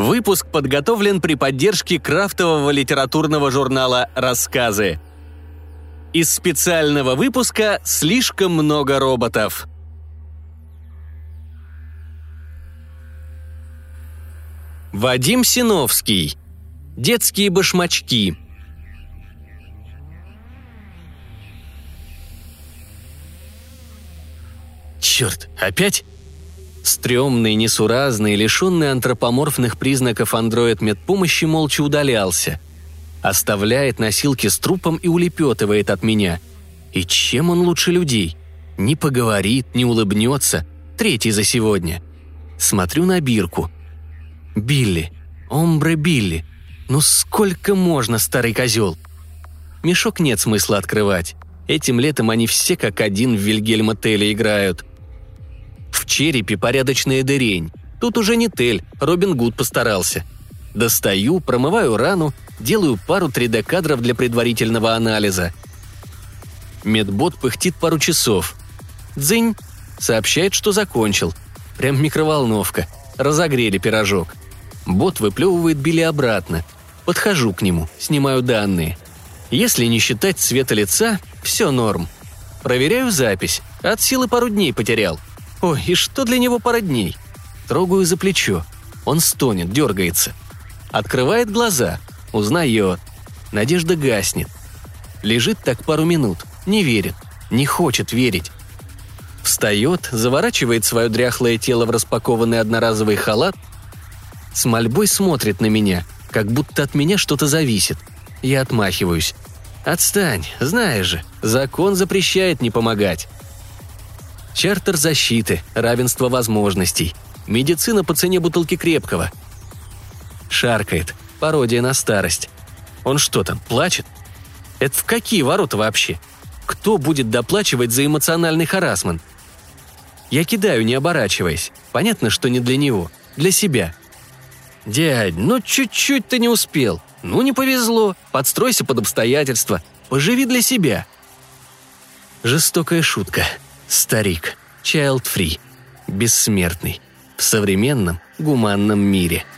Выпуск подготовлен при поддержке крафтового литературного журнала «Рассказы». Из специального выпуска «Слишком много роботов». Вадим Синовский. Детские башмачки. Черт, опять? Стремный, несуразный, лишенный антропоморфных признаков андроид медпомощи молча удалялся. Оставляет носилки с трупом и улепетывает от меня. И чем он лучше людей? Не поговорит, не улыбнется. Третий за сегодня. Смотрю на бирку. Билли. Омбре Билли. Ну сколько можно, старый козел? Мешок нет смысла открывать. Этим летом они все как один в Вильгельма Теле играют. Черепе порядочная дырень. Тут уже не Тель, Робин Гуд постарался. Достаю, промываю рану, делаю пару 3D-кадров для предварительного анализа. Медбот пыхтит пару часов. Дзынь! Сообщает, что закончил. Прям микроволновка. Разогрели пирожок. Бот выплевывает Билли обратно. Подхожу к нему, снимаю данные. Если не считать цвета лица, все норм. Проверяю запись. От силы пару дней потерял. Ой, и что для него пара дней? Трогаю за плечо. Он стонет, дергается. Открывает глаза. Узнает. Надежда гаснет. Лежит так пару минут. Не верит. Не хочет верить. Встает, заворачивает свое дряхлое тело в распакованный одноразовый халат. С мольбой смотрит на меня, как будто от меня что-то зависит. Я отмахиваюсь. «Отстань, знаешь же, закон запрещает не помогать». Чартер защиты, равенство возможностей. Медицина по цене бутылки крепкого. Шаркает. Пародия на старость. Он что там, плачет? Это в какие ворота вообще? Кто будет доплачивать за эмоциональный харасмент? Я кидаю, не оборачиваясь. Понятно, что не для него. Для себя. «Дядь, ну чуть-чуть ты не успел. Ну не повезло. Подстройся под обстоятельства. Поживи для себя». Жестокая шутка. Старик. Child-free. Бессмертный. В современном, гуманном мире –